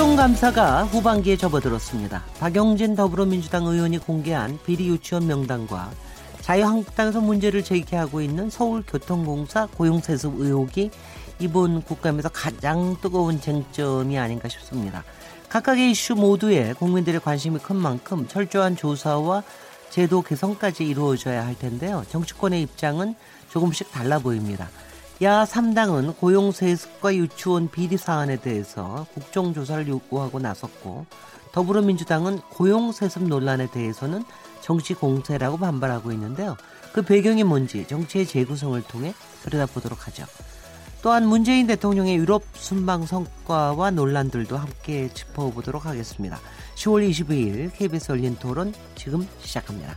국정감사가 후반기에 접어들었습니다. 박영진 더불어민주당 의원이 공개한 비리 유치원 명단과 자유한국당에서 문제를 제기하고 있는 서울교통공사 고용세습 의혹이 이번 국감에서 가장 뜨거운 쟁점이 아닌가 싶습니다. 각각의 이슈 모두에 국민들의 관심이 큰 만큼 철저한 조사와 제도 개선까지 이루어져야 할 텐데요. 정치권의 입장은 조금씩 달라 보입니다. 야 3당은 고용세습과 유치원 비리 사안에 대해서 국정조사를 요구하고 나섰고 더불어민주당은 고용세습 논란에 대해서는 정치 공세라고 반발하고 있는데요. 그 배경이 뭔지 정치의 재구성을 통해 들여다보도록 하죠. 또한 문재인 대통령의 유럽 순방 성과와 논란들도 함께 짚어보도록 하겠습니다. 10월 22일 KBS 열린 토론 지금 시작합니다.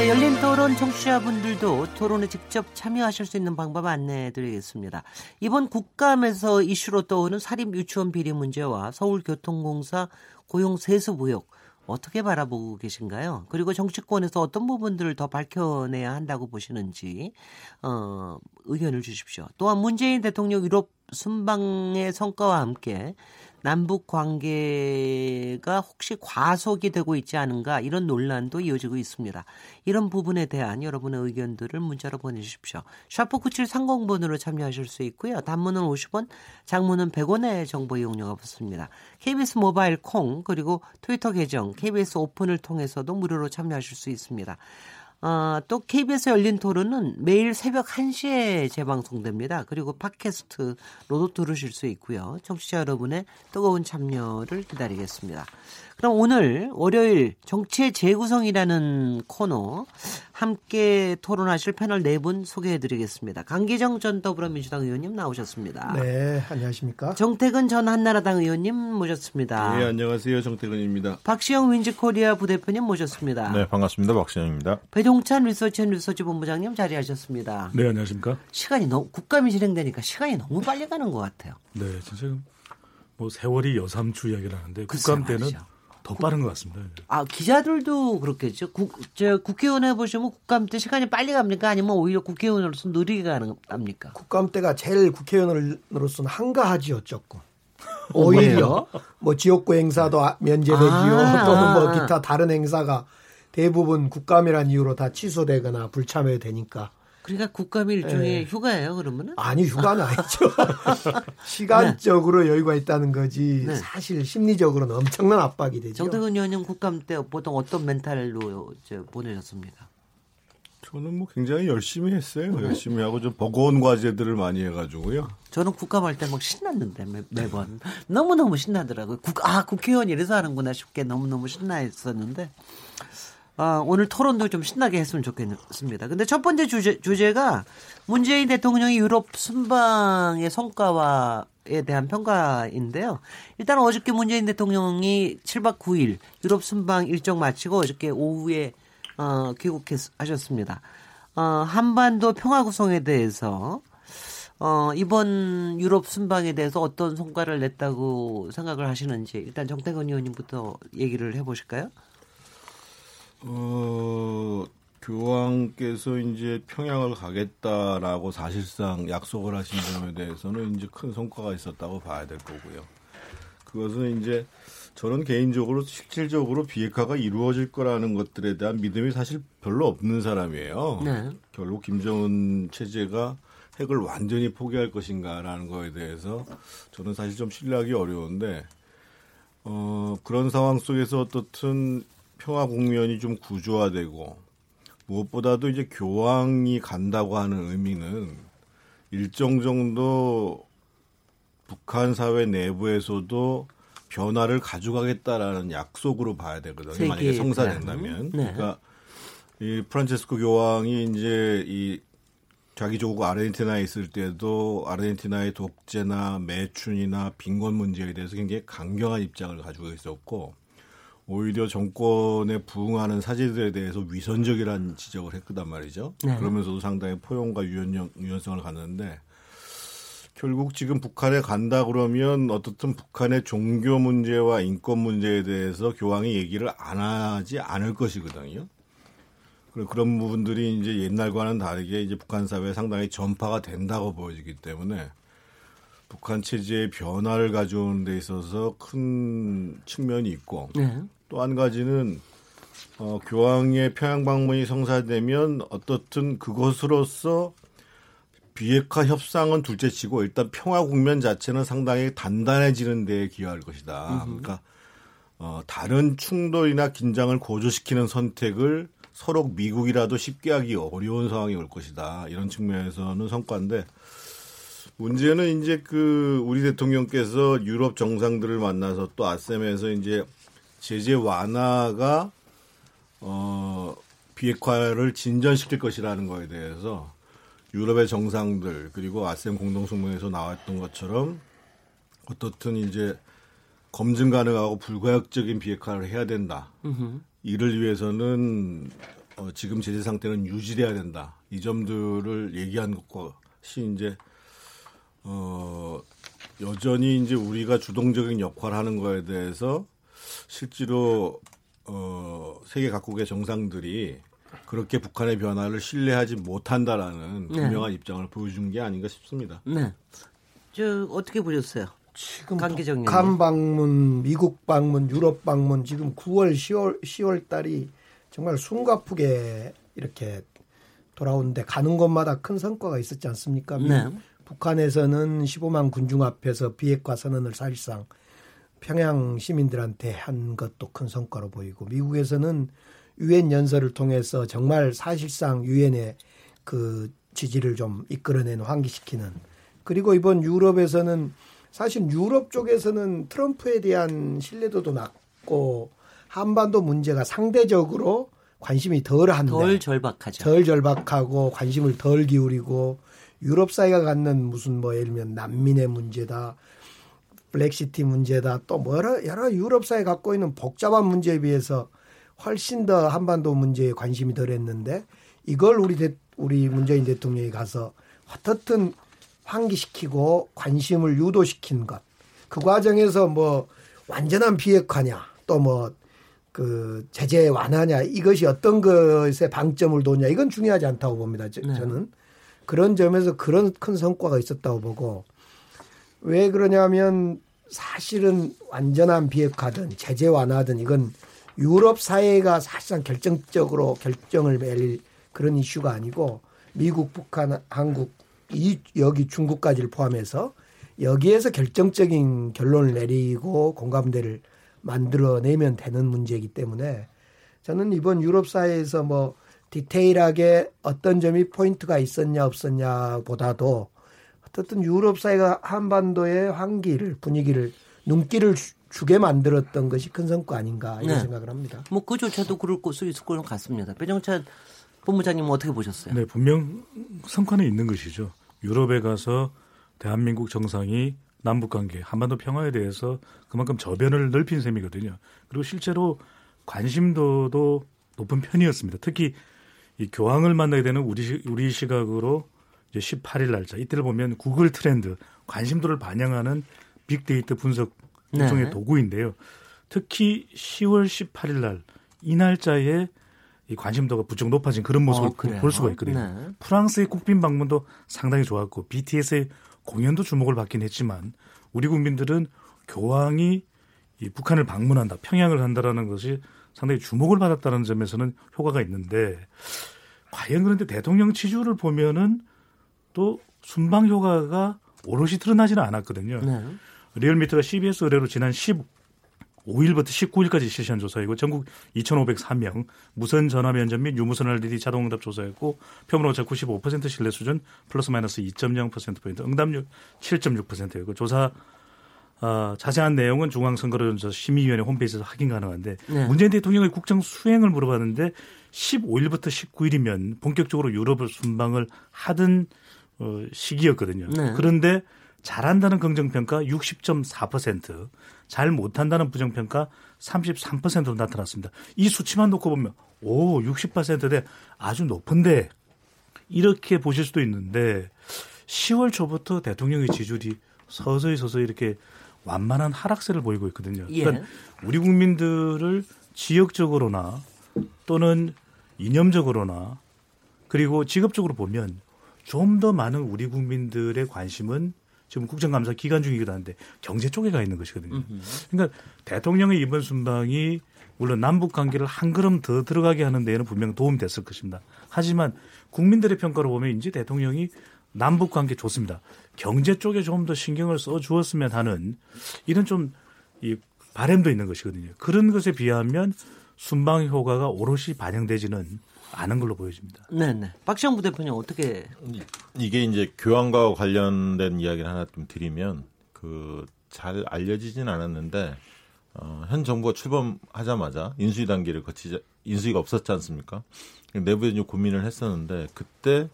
네, 열린 토론 청취자분들도 토론에 직접 참여하실 수 있는 방법 안내해 드리겠습니다. 이번 국감에서 이슈로 떠오르는 사립 유치원 비리 문제와 서울교통공사 고용 세습 의혹 어떻게 바라보고 계신가요? 그리고 정치권에서 어떤 부분들을 더 밝혀내야 한다고 보시는지 어, 의견을 주십시오. 또한 문재인 대통령 유럽 순방의 성과와 함께 남북 관계가 혹시 과속이 되고 있지 않은가 이런 논란도 이어지고 있습니다. 이런 부분에 대한 여러분의 의견들을 문자로 보내주십시오. 샤프 9730번으로 참여하실 수 있고요. 단문은 50원, 장문은 100원의 정보 이용료가 붙습니다. KBS 모바일 콩 그리고 트위터 계정 KBS 오픈을 통해서도 무료로 참여하실 수 있습니다. 어, 또 KBS 열린 토론은 매일 새벽 1시에 재방송됩니다. 그리고 팟캐스트로도 들으실 수 있고요. 청취자 여러분의 뜨거운 참여를 기다리겠습니다. 그럼 오늘 월요일 정치의 재구성이라는 코너 함께 토론하실 패널 네 분 소개해 드리겠습니다. 강기정 전 더불어민주당 의원님 나오셨습니다. 네, 안녕하십니까? 정태근 전 한나라당 의원님 모셨습니다. 네, 안녕하세요. 정태근입니다. 박시영 윈지코리아 부대표님 모셨습니다. 네, 반갑습니다. 박시영입니다. 배종찬 리서치 앤 리서치 본부장님 자리하셨습니다. 네, 안녕하십니까? 시간이 너무 국감이 진행되니까 시간이 너무 빨리 가는 것 같아요. 네, 진짜 뭐 세월이 여삼추 이야기를 하는데 국감 때는 말이죠. 더 빠른 것 같습니다. 아 기자들도 그렇겠죠. 국, 저 국회의원 해보시면 국감 때 시간이 빨리 갑니까? 아니면 오히려 국회의원으로서 느리게 가는 갑니까? 국감 때가 제일 국회의원으로서는 한가하지요, 조금. 어, 오히려 뭐 지역구 행사도 아- 면제되지요. 아, 또는 아, 뭐 아. 기타 다른 행사가 대부분 국감이란 이유로 다 취소되거나 불참해 되니까 그러니까 국감이 일종의 네. 휴가예요. 그러면은 아니 휴가는 아니죠. 시간적으로 여유가 있다는 거지 네. 사실 심리적으로는 엄청난 압박이 되죠. 정태근 의원님 국감 때 보통 어떤 멘탈로 저 보내셨습니까? 저는 뭐 굉장히 열심히 했어요. 열심히 하고 좀 버거운 과제들을 많이 해가지고요. 저는 국감할 때 막 신났는데 매, 매번 너무 너무 신나더라고요. 국, 아 국회의원 이래서 하는구나 싶게 너무 너무 신나했었는데 아, 오늘 토론도 좀 신나게 했으면 좋겠습니다. 근데 첫 번째 주제, 주제가 문재인 대통령이 유럽 순방의 성과와에 대한 평가인데요. 일단 어저께 문재인 대통령이 7박 9일 유럽 순방 일정 마치고 어저께 오후에 어, 귀국하셨습니다. 어, 한반도 평화 구성에 대해서 어, 이번 유럽 순방에 대해서 어떤 성과를 냈다고 생각을 하시는지 일단 정태근 의원님부터 얘기를 해보실까요? 어, 교황께서 이제 평양을 가겠다라고 사실상 약속을 하신 점에 대해서는 이제 큰 성과가 있었다고 봐야 될 거고요. 그것은 이제 저는 개인적으로 실질적으로 비핵화가 이루어질 거라는 것들에 대한 믿음이 사실 별로 없는 사람이에요. 네. 결국 김정은 체제가 핵을 완전히 포기할 것인가라는 거에 대해서 저는 사실 좀 신뢰하기 어려운데 어, 그런 상황 속에서 어떻든 평화 국면이 좀 구조화되고 무엇보다도 이제 교황이 간다고 하는 의미는 일정 정도 북한 사회 내부에서도 변화를 가져가겠다라는 약속으로 봐야 되거든요. 만약에 성사된다면. 네. 그러니까 이 프란체스코 교황이 이제 이 자기 조국 아르헨티나에 있을 때도 아르헨티나의 독재나 매춘이나 빈곤 문제에 대해서 굉장히 강경한 입장을 가지고 있었고 오히려 정권에 부응하는 사제들에 대해서 위선적이라는 지적을 했단 말이죠. 네. 그러면서도 상당히 포용과 유연, 유연성을 갖는데 결국 지금 북한에 간다 그러면 어떻든 북한의 종교 문제와 인권 문제에 대해서 교황이 얘기를 안 하지 않을 것이거든요. 그리고 그런 부분들이 이제 옛날과는 다르게 이제 북한 사회에 상당히 전파가 된다고 보여지기 때문에 북한 체제의 변화를 가져오는 데 있어서 큰 측면이 있고 네. 또한 가지는 어, 교황의 평양 방문이 성사되면 어떻든 그것으로서 비핵화 협상은 둘째치고 일단 평화 국면 자체는 상당히 단단해지는 데에 기여할 것이다. 그러니까 어, 다른 충돌이나 긴장을 고조시키는 선택을 서로 미국이라도 쉽게 하기 어려운 상황이 올 것이다. 이런 측면에서는 성과인데 문제는 이제 그 우리 대통령께서 유럽 정상들을 만나서 또 아셈에서 이제 제재 완화가 어 비핵화를 진전시킬 것이라는 거에 대해서 유럽의 정상들 그리고 아셈 공동성명에서 나왔던 것처럼 어떻든 이제 검증 가능하고 불가역적인 비핵화를 해야 된다. 이를 위해서는 어, 지금 제재 상태는 유지돼야 된다. 이 점들을 얘기한 것이 이제 어, 여전히 이제 우리가 주동적인 역할을 하는 거에 대해서 실제로 어, 세계 각국의 정상들이 그렇게 북한의 변화를 신뢰하지 못한다라는 네. 분명한 입장을 보여준 게 아닌가 싶습니다. 네. 저 어떻게 보셨어요? 지금 북한. 방문, 미국 방문, 유럽 방문 지금 9월, 10월, 10월 달이 정말 숨가쁘게 이렇게 돌아오는데 가는 곳마다 큰 성과가 있었지 않습니까? 미- 네. 북한에서는 15만 군중 앞에서 비핵화 선언을 사실상 평양 시민들한테 한 것도 큰 성과로 보이고 미국에서는 유엔 연설을 통해서 정말 사실상 유엔의 그 지지를 좀 이끌어내는 환기시키는 그리고 이번 유럽에서는 사실 유럽 쪽에서는 트럼프에 대한 신뢰도도 낮고 한반도 문제가 상대적으로 관심이 덜한데 덜 절박하죠. 덜 절박하고 관심을 덜 기울이고 유럽 사회가 갖는 무슨 뭐 예를 들면 난민의 문제다 블랙시티 문제다 또 뭐 여러 여러 유럽 사회 갖고 있는 복잡한 문제에 비해서 훨씬 더 한반도 문제에 관심이 덜했는데 이걸 우리 대, 우리 문재인 대통령이 가서 어떻든 환기시키고 관심을 유도시킨 것 그 과정에서 뭐 완전한 비핵화냐 또 뭐 그 제재 완화냐 이것이 어떤 것에 방점을 뒀냐 이건 중요하지 않다고 봅니다. 저, 네. 는 그런 점에서 그런 큰 성과가 있었다고 보고 왜 그러냐면 사실은 완전한 비핵화든 제재 완화든 이건 유럽 사회가 사실상 결정적으로 결정을 내릴 그런 이슈가 아니고 미국, 북한, 한국, 이 여기 중국까지를 포함해서 여기에서 결정적인 결론을 내리고 공감대를 만들어내면 되는 문제이기 때문에 저는 이번 유럽 사회에서 뭐 디테일하게 어떤 점이 포인트가 있었냐 없었냐 보다도 어떻든 유럽 사회가 한반도의 환기를 분위기를 눈길을 주- 주게 만들었던 것이 큰 성과 아닌가 이런 네. 생각을 합니다. 뭐 그조차도 그럴 수 있을 것 같습니다. 배정찬 본부장님은 어떻게 보셨어요? 네, 분명 성과는 있는 것이죠. 유럽에 가서 대한민국 정상이 남북 관계, 한반도 평화에 대해서 그만큼 저변을 넓힌 셈이거든요. 그리고 실제로 관심도도 높은 편이었습니다. 특히 이 교황을 만나게 되는 우리 시, 우리 시각으로 이제 18일 날짜 이때를 보면 구글 트렌드 관심도를 반영하는 빅데이터 분석 일종의 네. 도구인데요. 특히 10월 18일 날 이 날짜에 이 관심도가 부쩍 높아진 그런 모습을 어? 볼 수가 있거든요. 네. 프랑스의 국빈 방문도 상당히 좋았고 BTS의 공연도 주목을 받긴 했지만 우리 국민들은 교황이 이 북한을 방문한다, 평양을 한다라는 것이 상당히 주목을 받았다는 점에서는 효과가 있는데 과연 그런데 대통령 지지율을 보면은 또 순방 효과가 오롯이 드러나지는 않았거든요. 네. 리얼미터가 CBS 의뢰로 지난 5일부터 19일까지 실시한 조사이고 전국 2,503명 무선 전화 면접 및 유무선 RDD 자동 응답 조사였고 표본오차 95% 신뢰 수준 플러스 마이너스 2.0%포인트 응답률 7.6%였고 조사 어, 자세한 내용은 중앙선거론조사 심의위원회 홈페이지에서 확인 가능한데 네. 문재인 대통령의 국정 수행을 물어봤는데 15일부터 19일이면 본격적으로 유럽을 순방을 하던 어, 시기였거든요. 네. 그런데 잘한다는 긍정평가 60.4%, 잘 못한다는 부정평가 33%로 나타났습니다. 이 수치만 놓고 보면 오 60%대 아주 높은데 이렇게 보실 수도 있는데 10월 초부터 대통령의 지지율이 서서히 서서히 이렇게 완만한 하락세를 보이고 있거든요. 예. 그러니까 우리 국민들을 지역적으로나 또는 이념적으로나 그리고 직업적으로 보면 좀 더 많은 우리 국민들의 관심은 지금 국정감사 기간 중이기도 한데 경제 쪽에 가 있는 것이거든요. 그러니까 대통령의 이번 순방이 물론 남북 관계를 한 걸음 더 들어가게 하는 데에는 분명 도움이 됐을 것입니다. 하지만 국민들의 평가로 보면 이제 대통령이 남북 관계 좋습니다. 경제 쪽에 좀 더 신경을 써 주었으면 하는 이런 좀 이 바램도 있는 것이거든요. 그런 것에 비하면 순방 효과가 오롯이 반영되지는 않은 걸로 보여집니다. 네 네. 박시영 부대표님 어떻게 이게 이제 교환과 관련된 이야기를 하나 좀 드리면 그 잘 알려지진 않았는데 어, 현 정부가 출범하자마자 인수위 단계를 거치자 인수위가 없었지 않습니까? 내부에 좀 고민을 했었는데 그때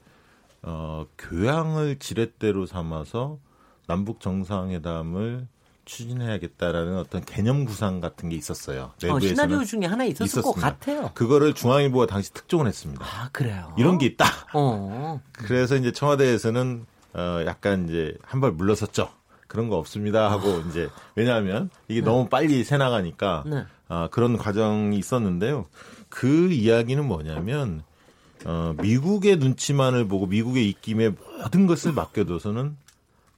어, 교양을 지렛대로 삼아서 남북 정상회담을 추진해야겠다라는 어떤 개념 구상 같은 게 있었어요. 어, 시나리오 중에 하나 있었을 것 있었습니다. 같아요. 그거를 중앙일보가 당시 특종을 했습니다. 아 그래요. 이런 게 있다. 어. 그래서 이제 청와대에서는 어 약간 이제 한 발 물러섰죠. 그런 거 없습니다 하고 이제 왜냐하면 이게 너무 빨리 새 나가니까 네. 아, 그런 과정이 있었는데요. 그 이야기는 뭐냐면 어, 미국의 눈치만을 보고 미국의 입김에 모든 것을 맡겨둬서는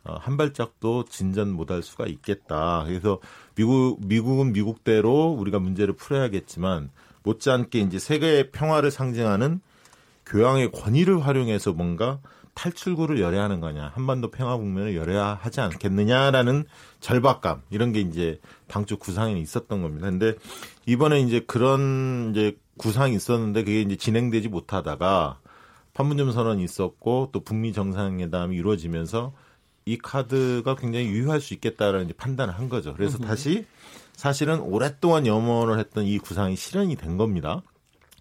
어, 한 발짝도 진전 못할 수가 있겠다. 그래서 미국 미국은 미국대로 우리가 문제를 풀어야겠지만 못지않게 이제 세계의 평화를 상징하는 교양의 권위를 활용해서 뭔가 탈출구를 열어야 하는 거냐, 한반도 평화 국면을 열어야 하지 않겠느냐라는 절박감 이런 게 이제 당초 구상에 있었던 겁니다. 근데 이번에 이제 그런 이제 구상이 있었는데 그게 이제 진행되지 못하다가 판문점 선언이 있었고 또 북미 정상회담이 이루어지면서 이 카드가 굉장히 유효할 수 있겠다라는 이제 판단을 한 거죠. 그래서 다시 사실은 오랫동안 염원을 했던 이 구상이 실현이 된 겁니다.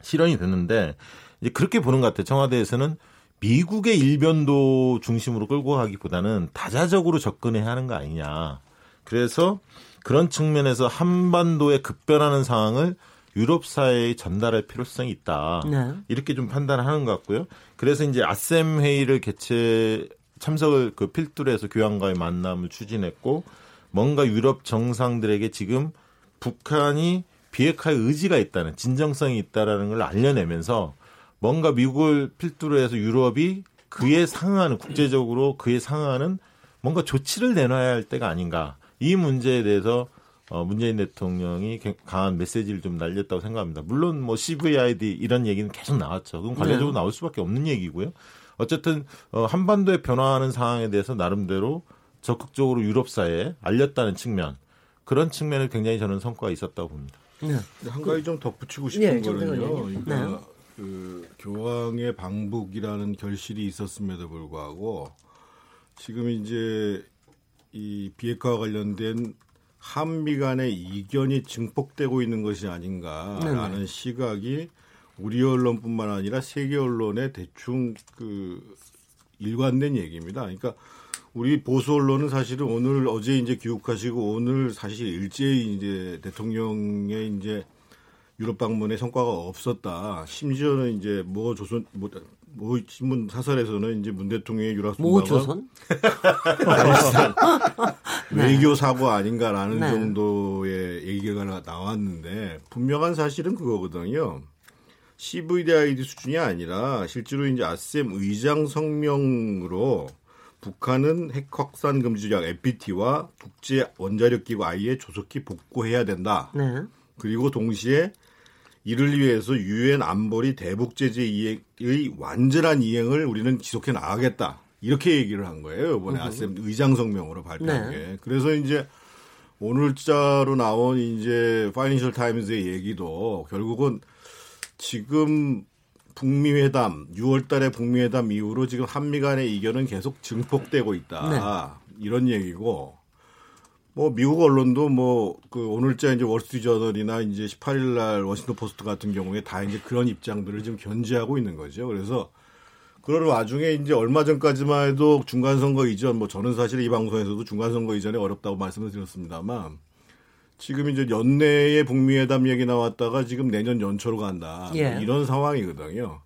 실현이 됐는데 이제 그렇게 보는 것 같아요. 청와대에서는 미국의 일변도 중심으로 끌고 가기보다는 다자적으로 접근해야 하는 거 아니냐. 그래서 그런 측면에서 한반도에 급변하는 상황을 유럽 사회에 전달할 필요성이 있다. 네. 이렇게 좀 판단하는 것 같고요. 그래서 이제 아셈 회의를 개최 참석을 그 필두로 해서 교황과의 만남을 추진했고 뭔가 유럽 정상들에게 지금 북한이 비핵화의 의지가 있다는 진정성이 있다라는 걸 알려내면서 뭔가 미국을 필두로 해서 유럽이 그에 상응하는 국제적으로 그에 상응하는 뭔가 조치를 내놔야 할 때가 아닌가 이 문제에 대해서 어, 문재인 대통령이 개- 강한 메시지를 좀 날렸다고 생각합니다. 물론 뭐 CVID 이런 얘기는 계속 나왔죠. 그건 관례적으로 나올 수밖에 없는 얘기고요. 어쨌든 어, 한반도에 변화하는 상황에 대해서 나름대로 적극적으로 유럽 사회에 알렸다는 측면 그런 측면에 굉장히 저는 성과가 있었다고 봅니다. 네. 한 가지 좀 덧붙이고 예, 싶은 좀 거는요. 그러니까 그 교황의 방북이라는 결실이 있었음에도 불구하고 지금 이제 이 비핵화와 관련된 한미 간의 이견이 증폭되고 있는 것이 아닌가라는 시각이 우리 언론뿐만 아니라 세계 언론에 대충 그 일관된 얘기입니다. 그러니까 우리 보수 언론은 사실은 오늘 어제 이제 귀국하시고 오늘 사실 일제히 이제 대통령의 이제 유럽 방문에 성과가 없었다. 심지어는 이제 뭐 조선 뭐, 뭐 신문 사설에서는 이제 문 대통령의 유럽 모 순방은 조선? 사실상 외교 사고 아닌가라는 네. 정도의 얘기가 나왔는데 분명한 사실은 그거거든요. CVDID 수준이 아니라 실제로 이제 아셈 의장 성명으로 북한은 핵 확산 금지 조약 FPT와 국제 원자력 기구 IE에 조속히 복구해야 된다. 네. 그리고 동시에 이를 위해서 유엔 안보리 대북 제재 이행의 완전한 이행을 우리는 지속해 나가겠다. 이렇게 얘기를 한 거예요. 이번에 아셈 의장 성명으로 발표한 네. 게. 그래서 이제 오늘자로 나온 이제 파이낸셜 타임즈의 얘기도 결국은 지금 북미 회담 6월 달에 북미 회담 이후로 지금 한미 간의 이견은 계속 증폭되고 있다. 네. 이런 얘기고 뭐 미국 언론도 뭐 그 오늘자 이제 월스트리트 저널이나 이제 18일 날 워싱턴 포스트 같은 경우에 다 이제 그런 입장들을 지금 견지하고 있는 거죠. 그래서 그런 와중에 이제 얼마 전까지만 해도 중간 선거 이전 뭐 저는 사실 이 방송에서도 중간 선거 이전에 어렵다고 말씀을 드렸습니다만 지금 이제 연내에 북미 회담 얘기 나왔다가 지금 내년 연초로 간다. 예. 이런 상황이거든요.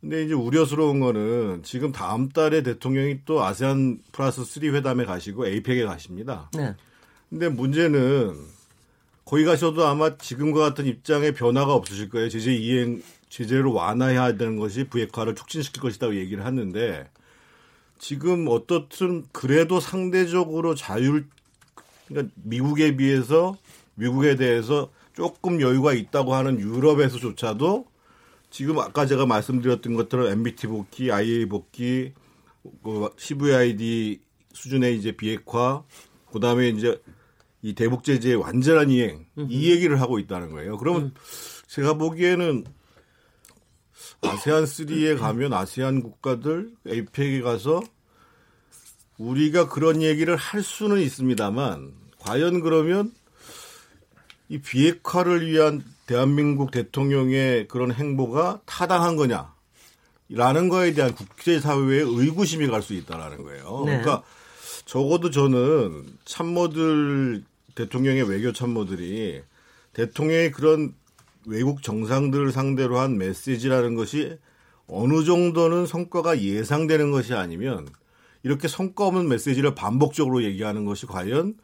근데 이제 우려스러운 거는 지금 다음 달에 대통령이 또 아세안 플러스 3 회담에 가시고 에이펙에 가십니다. 네. 근데 문제는 거기 가셔도 아마 지금과 같은 입장에 변화가 없으실 거예요. 제재 이행, 제재를 완화해야 되는 것이 부핵화를 촉진시킬 것이라고 얘기를 하는데 지금 어떻든 그래도 상대적으로 자율, 그러니까 미국에 비해서 미국에 대해서 조금 여유가 있다고 하는 유럽에서조차도 지금 아까 제가 말씀드렸던 것처럼 MBT 복귀, IA 복귀, 그 CVID 수준의 이제 비핵화, 그 다음에 이제 이 대북 제재의 완전한 이행 이 얘기를 하고 있다는 거예요. 그러면 음. 제가 보기에는 아세안 3에 가면 아세안 국가들 에이펙에 가서 우리가 그런 얘기를 할 수는 있습니다만 과연 그러면 이 비핵화를 위한 대한민국 대통령의 그런 행보가 타당한 거냐? 라는 거에 대한 국제사회의 의구심이 갈 수 있다라는 거예요. 네. 그러니까 적어도 저는 참모들 대통령의 외교 참모들이 대통령의 그런 외국 정상들을 상대로 한 메시지라는 것이 어느 정도는 성과가 예상되는 것이 아니면 이렇게 성과 없는 메시지를 반복적으로 얘기하는 것이 과연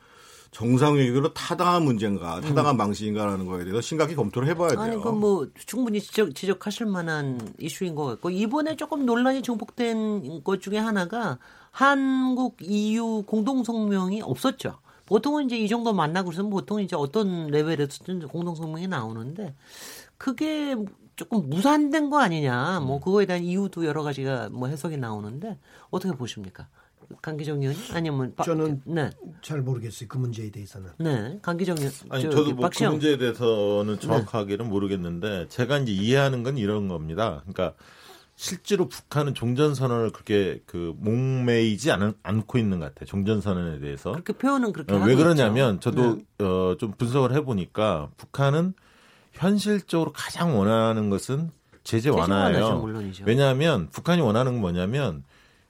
정상회의로 타당한 문제인가, 타당한 음. 방식인가라는 거에 대해서 심각히 검토를 해봐야 돼요. 아니, 그뭐 충분히 지적, 지적하실 만한 이슈인 것 같고 이번에 조금 논란이 증폭된 것 중에 하나가 한국 EU 공동 성명이 없었죠. 보통은 이제 이 정도 만나고 있으면 보통 이제 어떤 레벨에서든 공동 성명이 나오는데 그게 조금 무산된 거 아니냐. 뭐 그거에 대한 이유도 여러 가지가 뭐 해석이 나오는데 어떻게 보십니까? 강기정 의원이 아니면 박, 저는 네. 잘 모르겠어요 그 문제에 대해서는. 네, 강기정 의원. 아니 저, 도 뭐그 문제에 대해서는 네. 정확하게는 네. 모르겠는데 제가 이제 이해하는 건 이런 겁니다. 그러니까 실제로 북한은 종전 선언을 그렇게 그 목매이지 않, 않고 있는 것 같아요. 종전 선언에 대해서. 그렇게 표현은 그렇게. 어, 왜 그러냐면 있죠. 저도 네. 어, 좀 분석을 해보니까 북한은 현실적으로 가장 원하는 것은 제재 완화예요. 왜냐하면 북한이 원하는 건 뭐냐면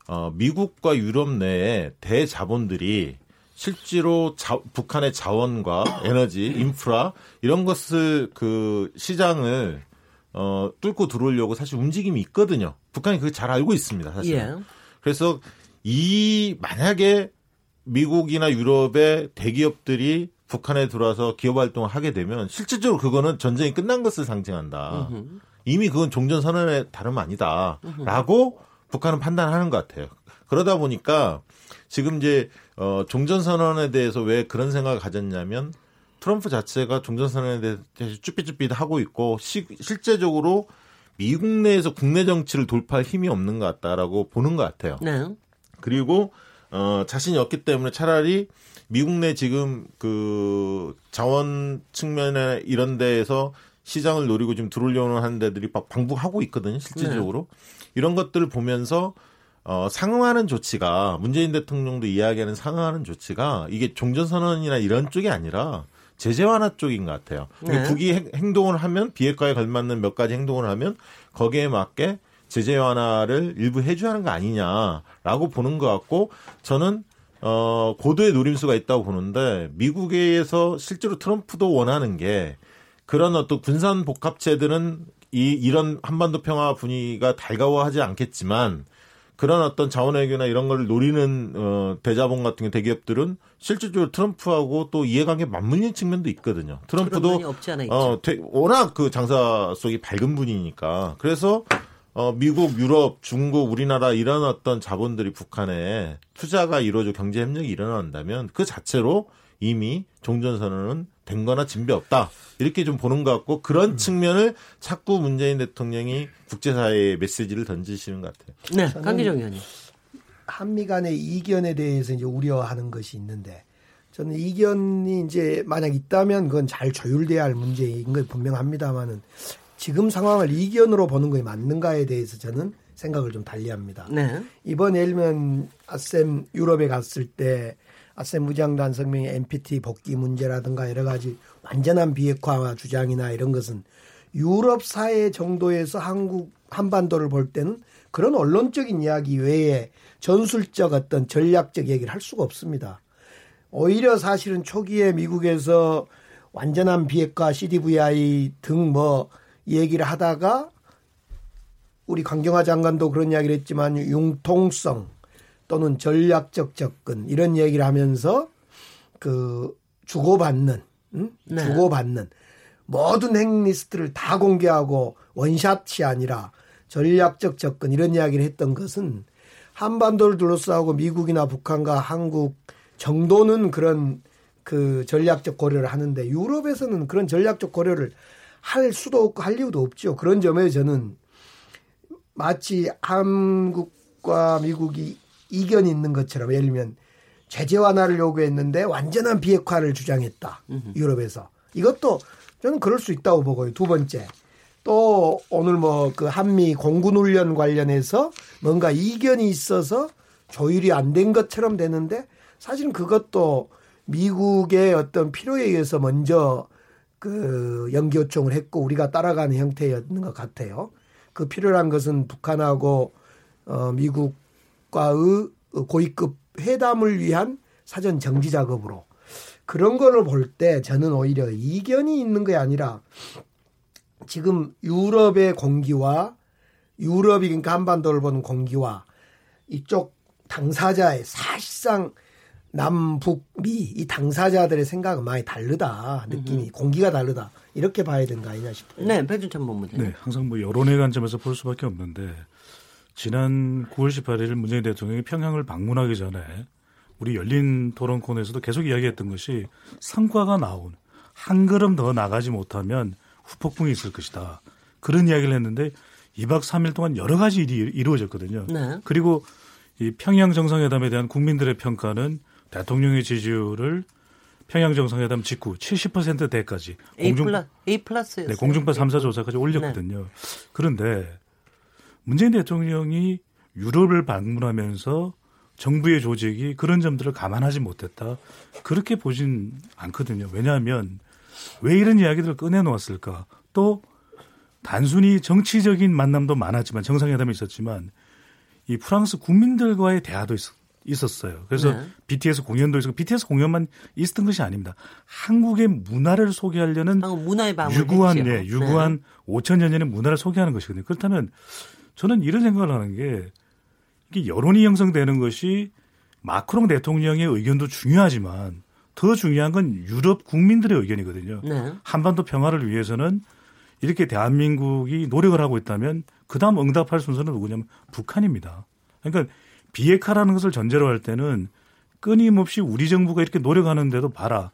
어, 미국과 유럽 내에 대자본들이 실제로 자, 북한의 자원과 에너지, 인프라 이런 것을 그 시장을 어, 뚫고 들어오려고 사실 움직임이 있거든요. 북한이 그걸 잘 알고 있습니다, 사실. 예. 그래서 이 만약에 미국이나 유럽의 대기업들이 북한에 들어와서 기업 활동을 하게 되면 실질적으로 그거는 전쟁이 끝난 것을 상징한다. 으흠. 이미 그건 종전 선언의 다름 아니다라고 북한은 판단하는 것 같아요. 그러다 보니까 지금 이제 어 종전 선언에 대해서 왜 그런 생각을 가졌냐면 트럼프 자체가 종전 선언에 대해서 쭈삣쭈삣 하고 있고 시, 실제적으로 미국 내에서 국내 정치를 돌파할 힘이 없는 것 같다라고 보는 것 같아요. 네. 그리고 어 자신이 없기 때문에 차라리 미국 내 지금 그 자원 측면에 이런 데에서 시장을 노리고 지금 들어오려는 하는 데들이 막 방북하고 있거든요, 실질적으로. 네. 이런 것들을 보면서 어, 상응하는 조치가 문재인 대통령도 이야기하는 상응하는 조치가 이게 종전선언이나 이런 쪽이 아니라 제재 완화 쪽인 것 같아요. 네. 북이 행동을 하면 비핵화에 걸맞는 몇 가지 행동을 하면 거기에 맞게 제재 완화를 일부 해줘야 하는 거 아니냐라고 보는 것 같고 저는 어, 고도의 노림수가 있다고 보는데 미국에서 실제로 트럼프도 원하는 게 그런 어떤 군산 복합체들은 이 이런 한반도 평화 분위기가 달가워하지 않겠지만 그런 어떤 자원외교나 이런 걸 노리는 어 대자본 같은 게 대기업들은 실질적으로 트럼프하고 또 이해관계 맞물리는 측면도 있거든요. 트럼프도 어 되, 워낙 그 장사 속이 밝은 분이니까 그래서 어 미국, 유럽, 중국, 우리나라 이런 어떤 자본들이 북한에 투자가 이루어져 경제 협력이 일어난다면 그 자체로 이미 종전선언은 된 거나 진배 없다. 이렇게 좀 보는 것 같고 그런 음. 측면을 자꾸 문재인 대통령이 국제사회에 메시지를 던지시는 것 같아요. 네, 강기정 의원님. 한미 간의 이견에 대해서 이제 우려하는 것이 있는데 저는 이견이 이제 만약 있다면 그건 잘 조율돼야 할 문제인 건 분명합니다만은 지금 상황을 이견으로 보는 것이 맞는가에 대해서 저는 생각을 좀 달리합니다. 네. 이번 예를 들면 아셈 유럽에 갔을 때 아셈 무장단 성명의 NPT 복귀 문제라든가 여러 가지 완전한 비핵화 주장이나 이런 것은 유럽 사회 정도에서 한국 한반도를 볼 때는 그런 언론적인 이야기 외에 전술적 어떤 전략적 얘기를 할 수가 없습니다. 오히려 사실은 초기에 미국에서 완전한 비핵화 CDVI 등 뭐 얘기를 하다가 우리 강경화 장관도 그런 이야기를 했지만 융통성 또는 전략적 접근 이런 얘기를 하면서 그 주고받는 응? 네. 주고받는 모든 핵리스트를 다 공개하고 원샷이 아니라 전략적 접근 이런 이야기를 했던 것은 한반도를 둘러싸고 미국이나 북한과 한국 정도는 그런 그 전략적 고려를 하는데 유럽에서는 그런 전략적 고려를 할 수도 없고 할 이유도 없죠. 그런 점에 저는 마치 한국과 미국이 이견이 있는 것처럼 예를 들면 제재 완화를 요구했는데 완전한 비핵화를 주장했다. 유럽에서. 이것도 저는 그럴 수 있다고 보고요. 두 번째. 또 오늘 뭐 그 한미 공군 훈련 관련해서 뭔가 이견이 있어서 조율이 안 된 것처럼 되는데 사실은 그것도 미국의 어떤 필요에 의해서 먼저 그 연기 요청을 했고 우리가 따라가는 형태였는 것 같아요. 그 필요한 것은 북한하고 어 미국 과의 고위급 회담을 위한 사전 정지 작업으로. 그런 거를 볼 때 저는 오히려 이견이 있는 게 아니라 지금 유럽의 공기와 유럽이 그러니까 한반도를 보는 공기와 이쪽 당사자의 사실상 남북 미 이 당사자들의 생각은 많이 다르다. 느낌이. 공기가 다르다. 이렇게 봐야 거 아니냐 싶어요. 네, 배준찬 본부장. 네, 항상 뭐 여론의 관점에서 볼 수밖에 없는데 지난 9월 18일 문재인 대통령이 평양을 방문하기 전에 우리 열린 토론 코너에서도 계속 이야기했던 것이 성과가 나온 한 걸음 더 나가지 못하면 후폭풍이 있을 것이다. 그런 이야기를 했는데 2박 3일 동안 여러 가지 일이 이루어졌거든요. 네. 그리고 이 평양 정상회담에 대한 국민들의 평가는 대통령의 지지율을 평양 정상회담 직후 70%대까지 A 플러 A 플러스. 네, 공중파 3사 조사까지 올렸거든요. 그런데 문재인 대통령이 유럽을 방문하면서 정부의 조직이 그런 점들을 감안하지 못했다. 그렇게 보진 않거든요. 왜냐하면 왜 이런 이야기들을 꺼내놓았을까? 또 단순히 정치적인 만남도 많았지만 정상회담이 있었지만 이 프랑스 국민들과의 대화도 있, 었 어요 그래서 네. BTS 공연도 있었고 BTS 공연만 있었던 것이 아닙니다. 한국의 문화를 소개하려는 방을 유구한. 예, 유구한 5천 년 전의 문화를 소개하는 것이거든요. 그렇다면 저는 이런 생각을 하는 게 이게 여론이 형성되는 것이 마크롱 대통령의 의견도 중요하지만 더 중요한 건 유럽 국민들의 의견이거든요. 네. 한반도 평화를 위해서는 이렇게 대한민국이 노력을 하고 있다면 그다음 응답할 순서는 누구냐면 북한입니다. 그러니까 비핵화라는 것을 전제로 할 때는 끊임없이 우리 정부가 이렇게 노력하는데도 봐라.